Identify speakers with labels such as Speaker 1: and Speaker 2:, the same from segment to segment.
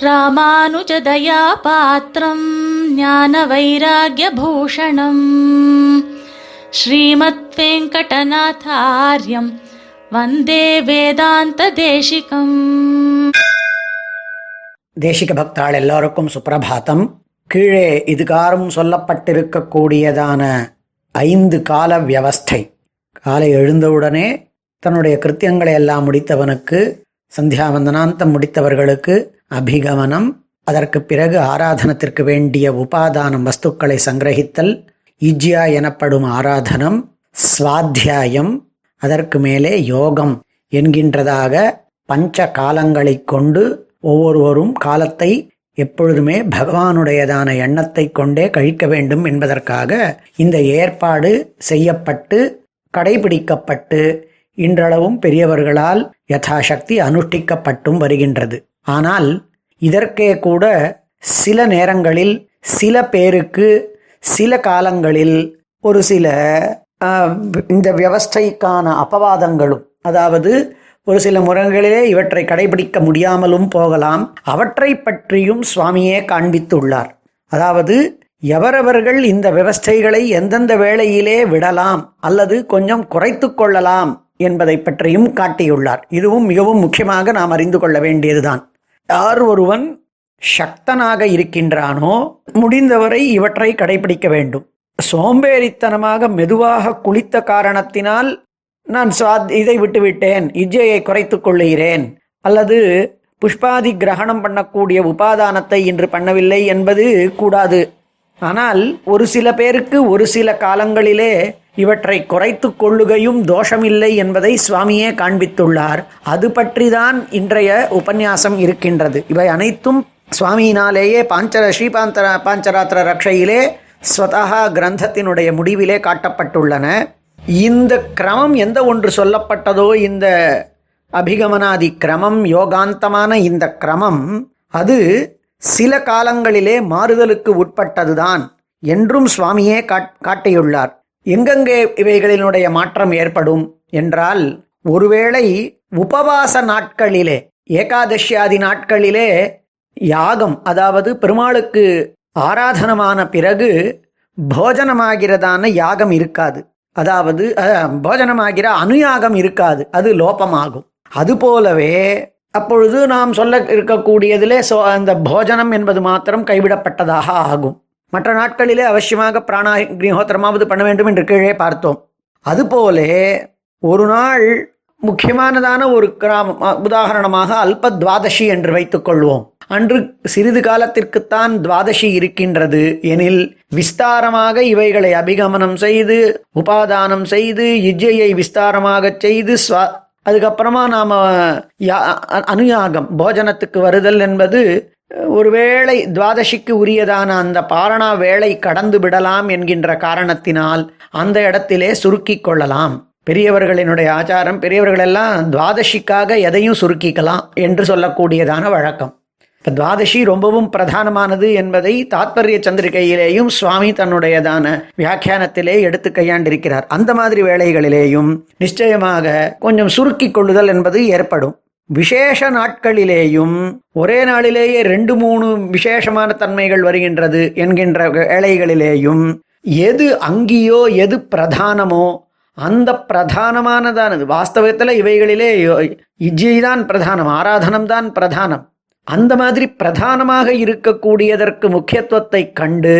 Speaker 1: ராமானுஜதயா பாத்திரம் ஞான வைராகியபூஷணம் ஸ்ரீமத் வெங்கடநாதாரியம் வந்தே வேதாந்த தேசிகம்
Speaker 2: தேசிக பக்தாள் எல்லாருக்கும் சுப்பிரபாத்தம் கீழே இதுகாரும் சொல்லப்பட்டிருக்கக்கூடியதான ஐந்து கால வியவஸ்தை காலை எழுந்தவுடனே தன்னுடைய கிருத்தியங்களை எல்லாம் முடித்தவனுக்கு சந்தியாவந்தனாந்தம் முடித்தவர்களுக்கு அபிகமனம் அதற்கு பிறகு ஆராதனத்திற்கு வேண்டிய உபாதானம் வஸ்துக்களை சங்கிரகித்தல் இஜ்யா எனப்படும் ஆராதனம் ஸ்வாத்தியாயம் அதற்கு மேலே யோகம் என்கின்றதாக பஞ்ச காலங்களைக் கொண்டு ஒவ்வொருவரும் காலத்தை எப்பொழுதுமே பகவானுடையதான எண்ணத்தை கொண்டே கழிக்க வேண்டும் என்பதற்காக இந்த ஏற்பாடு செய்யப்பட்டு கடைபிடிக்கப்பட்டு இன்றளவும் பெரியவர்களால் யதாசக்தி அனுஷ்டிக்கப்பட்டும் வருகின்றது. ஆனால் இதற்கே கூட சில நேரங்களில் சில பேருக்கு சில காலங்களில் ஒரு சில இந்த வியவஸ்தைக்கான அபவாதங்களும் அதாவது ஒரு சில முறைகளிலே இவற்றை கடைபிடிக்க முடியாமலும் போகலாம். அவற்றை பற்றியும் சுவாமியே காண்பித்துள்ளார். அதாவது எவரவர்கள் இந்த விவஸ்தைகளை எந்தெந்த வேளையிலே விடலாம் அல்லது கொஞ்சம் குறைத்து கொள்ளலாம் என்பதை பற்றியும் காட்டியுள்ளார். இதுவும் மிகவும் முக்கியமாக நாம் அறிந்து கொள்ள வேண்டியதுதான். யார் ஒருவன் சக்தனாக இருக்கின்றானோ முடிந்தவரை இவற்றை கடைபிடிக்க வேண்டும். சோம்பேறித்தனமாக மெதுவாக குளித்த காரணத்தினால் நான் சுவாத் இதை விட்டுவிட்டேன் இஜ்ஜையை குறைத்துக் கொள்ளுகிறேன் அல்லது புஷ்பாதி கிரகணம் பண்ணக்கூடிய உபாதானத்தை இன்று பண்ணவில்லை என்பது கூடாது. ஆனால் ஒரு சில பேருக்கு ஒரு சில காலங்களிலே இவற்றை குறைத்து கொள்ளுகையும் தோஷமில்லை என்பதை சுவாமியே காண்பித்துள்ளார். அது பற்றிதான் இன்றைய உபன்யாசம் இருக்கின்றது. இவை அனைத்தும் சுவாமியினாலேயே பாஞ்சர ஸ்ரீபாந்தர பாஞ்சராத்திர ரக்ஷையிலே ஸ்வதா கிரந்தத்தினுடைய முடிவிலே காட்டப்பட்டுள்ளன. இந்த கிரமம் எந்த ஒன்று சொல்லப்பட்டதோ இந்த அபிகமனாதி கிரமம் யோகாந்தமான இந்த கிரமம் அது சில காலங்களிலே மாறுதலுக்கு உட்பட்டதுதான் என்றும் சுவாமியே காட்- காட்டியுள்ளார். எங்கெங்கே இவைகளினுடைய மாற்றம் ஏற்படும் என்றால் ஒருவேளை உபவாச நாட்களிலே ஏகாதசியாதி நாட்களிலே யாகம் அதாவது பெருமாளுக்கு ஆராதனமான பிறகு போஜனமாகிறதான யாகம் இருக்காது. அதாவது போஜனமாகிற அனுயாகம் இருக்காது. அது லோபமாகும். அதுபோலவே அப்பொழுது நாம் சொல்ல இருக்கக்கூடியதிலே சோ அந்த போஜனம் என்பது மாத்திரம் கைவிடப்பட்டதாக ஆகும். மற்ற நாட்களிலே அவசியமாக பிராணாகினிஹோத்திரமாவது பண்ண வேண்டும் என்று கீழே பார்த்தோம். அதுபோலே ஒரு நாள் முக்கியமானதான ஒரு கிராமம் உதாரணமாக அல்ப துவாதசி என்று வைத்துக் கொள்வோம். அன்று சிறிது காலத்திற்குத்தான் துவாதசி இருக்கின்றது எனில் விஸ்தாரமாக இவைகளை அபிகமனம் செய்து உபாதானம் செய்து இஜ்ஜையை விஸ்தாரமாகச் செய்து ஸ்வ அதுக்கப்புறமா நாம யா- அ- அனுயாகம் போஜனத்துக்கு வருதல் என்பது ஒருவேளை துவாதசிக்கு உரியதான அந்த பாரணா வேளை கடந்து விடலாம் என்கின்ற காரணத்தினால் அந்த இடத்திலே சுருக்கிக் கொள்ளலாம். பெரியவர்களினுடைய ஆச்சாரம் பெரியவர்கள் எல்லாம் துவாதசிக்காக எதையும் சுருக்கிக்கலாம் என்று சொல்லக்கூடியதான வழக்கம். இப்போ துவாதசி ரொம்பவும் பிரதானமானது என்பதை தாத்பரிய சந்திரிகையிலேயும் சுவாமி தன்னுடையதான வியாக்கியானத்திலே எடுத்து கையாண்டிருக்கிறார். அந்த மாதிரி வேளைகளிலேயும் நிச்சயமாக கொஞ்சம் சுருக்கிக் கொள்ளுதல் என்பது ஏற்படும். விசேஷ நாட்களிலேயும் ஒரே நாளிலேயே ரெண்டு மூணு விசேஷமான தன்மைகள் வருகின்றது என்கின்ற வேளைகளிலேயும் எது அங்கியோ எது பிரதானமோ அந்த பிரதானமானதானது. வாஸ்தவத்தில் இவைகளிலே இஜ்ஜை தான் பிரதானம் ஆராதனம் தான் பிரதானம். அந்த மாதிரி பிரதானமாக இருக்கக்கூடியதற்கு முக்கியத்துவத்தை கண்டு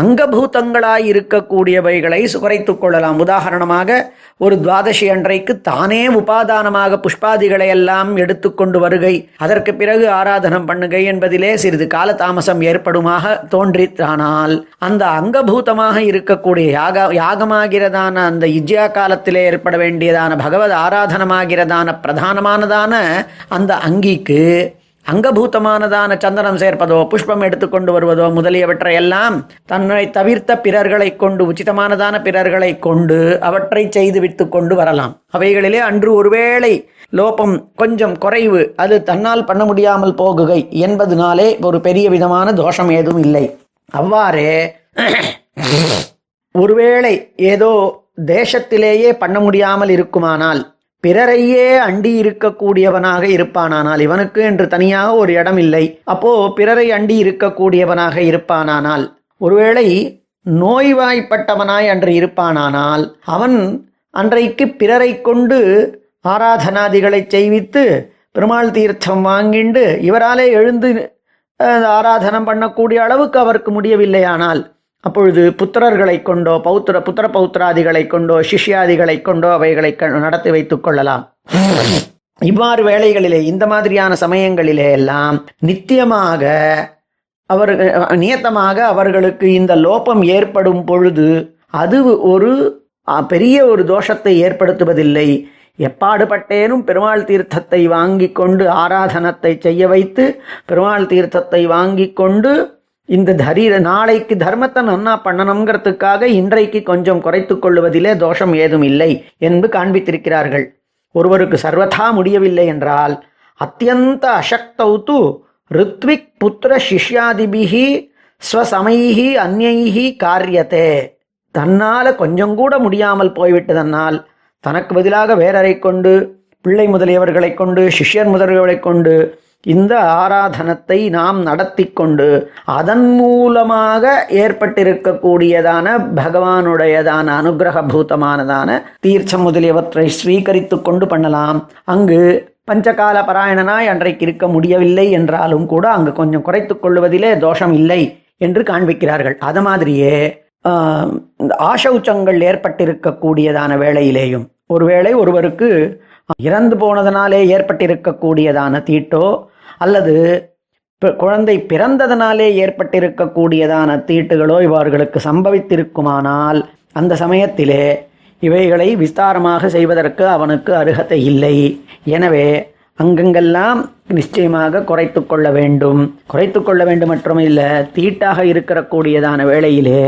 Speaker 2: அங்கபூதங்களாய் இருக்கக்கூடியவைகளை சுகரைத்துக் கொள்ளலாம். உதாரணமாக ஒரு துவாதசி அன்றைக்கு தானே உபாதானமாக புஷ்பாதிகளை எல்லாம் எடுத்துக்கொண்டு வருகை அதற்கு பிறகு ஆராதனம் பண்ணுகை என்பதிலே சிறிது கால தாமசம் ஏற்படுமாக தோன்றித்தானால் அந்த அங்கபூதமாக இருக்கக்கூடிய யாக யாகமாகிறதான அந்த இஜ்யா காலத்திலே ஏற்பட வேண்டியதான பகவத் ஆராதனமாகிறதான பிரதானமானதான அந்த அங்கிக்கு அங்கபூதமானதான சந்தனம் சேர்ப்பதோ புஷ்பம் எடுத்துக்கொண்டு வருவதோ முதலியவற்றையெல்லாம் தன்னை தவிர்த்த பிறர்களை கொண்டு உச்சிதமானதான பிறர்களை கொண்டு அவற்றை செய்து விட்டு கொண்டு வரலாம். அவைகளிலே அன்று ஒருவேளை லோபம் கொஞ்சம் குறைவு அது தன்னால் பண்ண முடியாமல் போகுகை என்பதனாலே ஒரு பெரிய விதமான தோஷம் ஏதும் இல்லை. அவ்வாறே ஒருவேளை ஏதோ தேசத்திலேயே பண்ண முடியாமல் இருக்குமானால் பிறரையே அண்டி இருக்கக்கூடியவனாக இருப்பானானால் இவனுக்கு என்று தனியாக ஒரு இடம் இல்லை. அப்போ பிறரை அண்டி இருக்கக்கூடியவனாக இருப்பானானால் ஒருவேளை நோய்வாய்ப்பட்டவனாய் அன்று இருப்பானானால் அவன் அன்றைக்கு பிறரை கொண்டு ஆராதனாதிகளை செய்வித்து பெருமாள் தீர்த்தம் வாங்கிண்டு இவராலே எழுந்து ஆராதனம் பண்ணக்கூடிய அளவுக்கு அவருக்கு முடியவில்லையானால் அப்பொழுது புத்திரர்களை கொண்டோ பௌத்திர புத்திர பௌத்திராதிகளை கொண்டோ சிஷ்யாதிகளை கொண்டோ அவைகளை க- நடத்தி வைத்துக் கொள்ளலாம். இவ்வாறு வேளைகளிலே இந்த மாதிரியான சமயங்களிலே எல்லாம் நித்தியமாக அவர் நியத்தமாக அவர்களுக்கு இந்த லோபம் ஏற்படும் பொழுது அது ஒரு பெரிய ஒரு தோஷத்தை ஏற்படுத்துவதில்லை. எப்பாடுபட்டேனும் பெருமாள் தீர்த்தத்தை வாங்கி கொண்டு ஆராதனத்தை செய்ய வைத்து பெருமாள் தீர்த்தத்தை வாங்கி கொண்டு இந்த தரி நாளைக்கு தர்மத்தை நன்னா பண்ணணுங்கிறதுக்காக இன்றைக்கு கொஞ்சம் குறைத்து கொள்வதிலே தோஷம் ஏதும் இல்லை என்று காண்பித்திருக்கிறார்கள். ஒருவருக்கு சர்வதா முடியவில்லை என்றால் அத்தியந்த அசக்தௌ து ரித்விக் புத்திர சிஷ்யாதிபிகி ஸ்வசமைஹி அந்நைஹி காரியத்தே. தன்னால் கொஞ்சம் கூட முடியாமல் போய்விட்டதனால் தனக்கு பதிலாக வேறரை கொண்டு பிள்ளை முதலியவர்களை கொண்டு சிஷ்யர் முதல்வர்களை கொண்டு இந்த ஆராதனத்தை நாம் நடத்தி கொண்டு அதன் மூலமாக ஏற்பட்டிருக்கக்கூடியதான பகவானுடையதான அனுகிரக பூதமானதான தீர்ச்சம் முதலியவற்றை ஸ்வீகரித்து கொண்டு பண்ணலாம். அங்கு பஞ்சகால பராயணனாய் அன்றைக்கு இருக்க முடியவில்லை என்றாலும் கூட அங்கு கொஞ்சம் குறைத்துக் கொள்வதிலே தோஷம் இல்லை என்று காண்பிக்கிறார்கள். அது மாதிரியே ஆஹ், இந்த ஆசௌச்சங்கள் ஏற்பட்டிருக்கக்கூடியதான வேளையிலேயும் ஒருவேளை ஒருவருக்கு இறந்து போனதனாலே ஏற்பட்டிருக்கக்கூடியதான தீட்டோ அல்லது குழந்தை பிறந்ததனாலே ஏற்பட்டிருக்கக்கூடியதான தீட்டுகளோ இவர்களுக்கு சம்பவித்திருக்குமானால் அந்த சமயத்திலே இவைகளை விஸ்தாரமாக செய்வதற்கு அவனுக்கு அருகதை இல்லை. எனவே அங்கங்கெல்லாம் நிச்சயமாக குறைத்து கொள்ள வேண்டும். குறைத்து கொள்ள வேண்டும் மட்டும் இல்லை தீட்டாக இருக்கிறக்கூடியதான வேளையிலே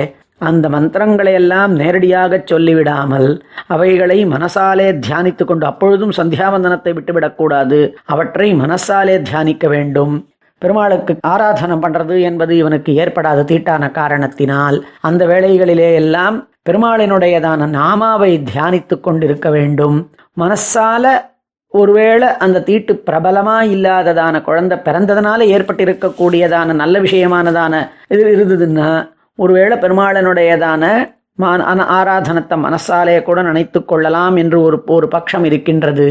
Speaker 2: அந்த மந்திரங்களை எல்லாம் நேரடியாக சொல்லிவிடாமல் அவைகளை மனசாலே தியானித்து கொண்டு அப்பொழுதும் சந்தியாவந்தனத்தை விட்டுவிடக்கூடாது அவற்றை மனசாலே தியானிக்க வேண்டும். பெருமாளுக்கு ஆராதனம் பண்றது என்பது இவனுக்கு ஏற்படாத தீட்டான காரணத்தினால் அந்த வேளைகளிலே எல்லாம் பெருமாளினுடையதான நாமாவை தியானித்து கொண்டிருக்க வேண்டும். மனசால ஒருவேளை அந்த தீட்டு பிரபலமா இல்லாததான குழந்தை பிறந்ததுனால ஏற்பட்டிருக்கக்கூடியதான நல்ல விஷயமானதான இது இருந்ததுன்னா ஒருவேளை பெருமாளனுடையதான மான் அன- ஆராதனத்தை மனசாலே கூட நினைத்து கொள்ளலாம் என்று ஒரு ஒரு பட்சம் இருக்கின்றது.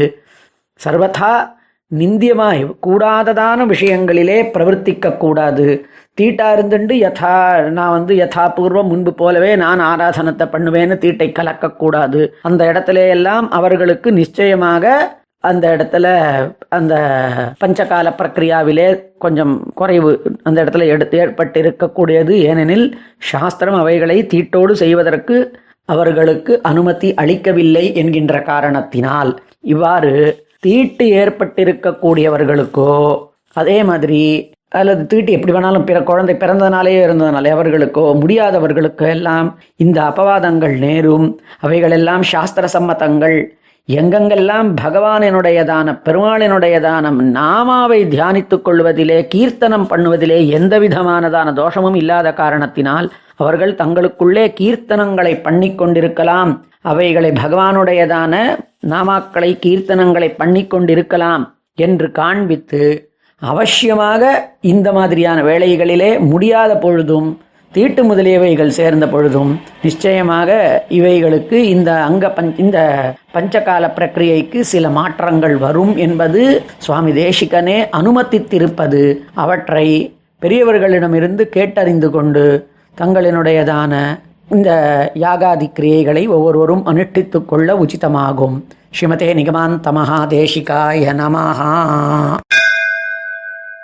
Speaker 2: சர்வதா நிந்தியமாய் கூடாததான விஷயங்களிலே பிரவர்த்திக்க கூடாது. தீட்டா இருந்துண்டு யதா நான் வந்து யதாபூர்வம் முன்பு போலவே நான் ஆராதனத்தை பண்ணுவேன்னு தீட்டை கலக்கக்கூடாது அந்த இடத்துல எல்லாம் அவர்களுக்கு நிச்சயமாக அந்த இடத்துல அந்த பஞ்சகால பிரக்கிரியாவிலே கொஞ்சம் குறைவு அந்த இடத்துல எடுத்து ஏற்பட்டு இருக்கக்கூடியது ஏனெனில் சாஸ்திரம் அவைகளை தீட்டோடு செய்வதற்கு அவர்களுக்கு அனுமதி அளிக்கவில்லை என்கின்ற காரணத்தினால் இவ்வாறு தீட்டு ஏற்பட்டிருக்கக்கூடியவர்களுக்கோ அதே மாதிரி அல்லது தீட்டு எப்படி வேணாலும் பிற குழந்தை பிறந்தனாலே இருந்ததுனாலே அவர்களுக்கோ முடியாதவர்களுக்கோ எல்லாம் இந்த அபவாதங்கள் நேரும். அவைகளெல்லாம் சாஸ்திர சம்மதங்கள். எங்கெங்கெல்லாம் பகவானினுடையதான பெருமாளினுடையதான நாமாவை தியானித்துக் கொள்வதிலே கீர்த்தனம் பண்ணுவதிலே எந்த விதமானதான தோஷமும் இல்லாத காரணத்தினால் அவர்கள் தங்களுக்குள்ளே கீர்த்தனங்களை பண்ணி கொண்டிருக்கலாம். அவைகளை பகவானுடையதான நாமாக்களை கீர்த்தனங்களை பண்ணி கொண்டிருக்கலாம் என்று காண்பித்து அவசியமாக இந்த மாதிரியான வேளைகளிலே முடியாத பொழுதும் தீட்டு முதலியவைகள் சேர்ந்த பொழுதும் நிச்சயமாக இவைகளுக்கு இந்த அங்க பஞ்ச் இந்த பஞ்சகால பிரக்கிரியைக்கு சில மாற்றங்கள் வரும் என்பது சுவாமி தேசிகனே அனுமதித்திருப்பது. அவற்றை பெரியவர்களிடமிருந்து கேட்டறிந்து கொண்டு தங்களினுடையதான இந்த யாகாதி கிரியைகளை ஒவ்வொருவரும் அனுஷ்டித்து கொள்ள உச்சிதமாகும். ஸ்ரீமதே நிகமாந்தமஹா தேசிகாய நமஹா.